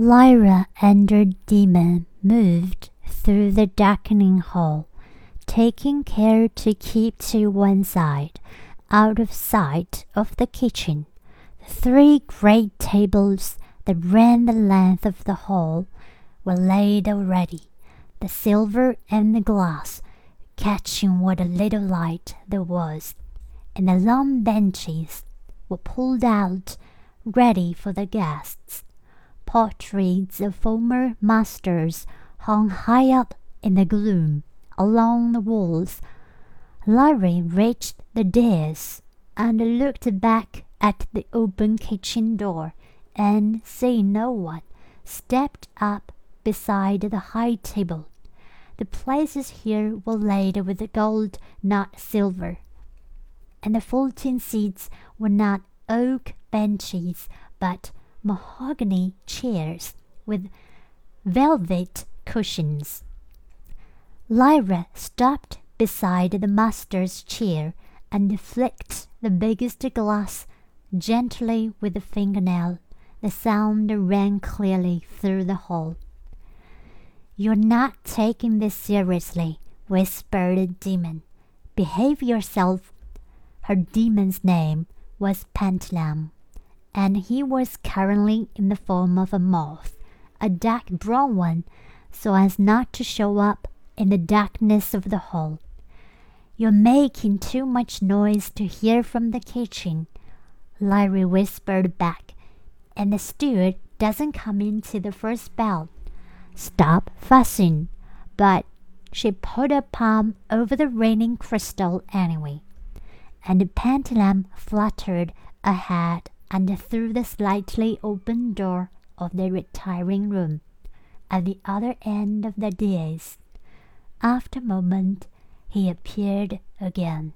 Lyra and her daemon moved through the darkening hall, taking care to keep to one side, out of sight of the kitchen. The three great tables that ran the length of the hall were laid already, the silver and the glass catching what little light there was, and the long benches were pulled out ready for the guests. Portraits of former masters hung high up in the gloom along the walls. Lyra reached the dais and looked back at the open kitchen door, and seeing no one, stepped up beside the high table. The places here were laid with gold, not silver, and the fourteen seats were not oak benches, but mahogany chairs with velvet cushions. Lyra stopped beside the master's chair and flicked the biggest glass gently with a fingernail. The sound rang clearly through the hall. You're not taking this seriously, whispered the daemon. Behave yourself. Her daemon's name was Pantalaimon and he was currently in the form of a moth, a dark brown one, so as not to show up in the darkness of the hall. You're making too much noise to hear from the kitchen, Lyra whispered back, and the steward doesn't come in to the first bell. Stop fussing. But she put her palm over the raining crystal anyway, and Pantalaimon fluttered ahead and through the slightly open door of the retiring room at the other end of the dais. After a moment, he appeared again.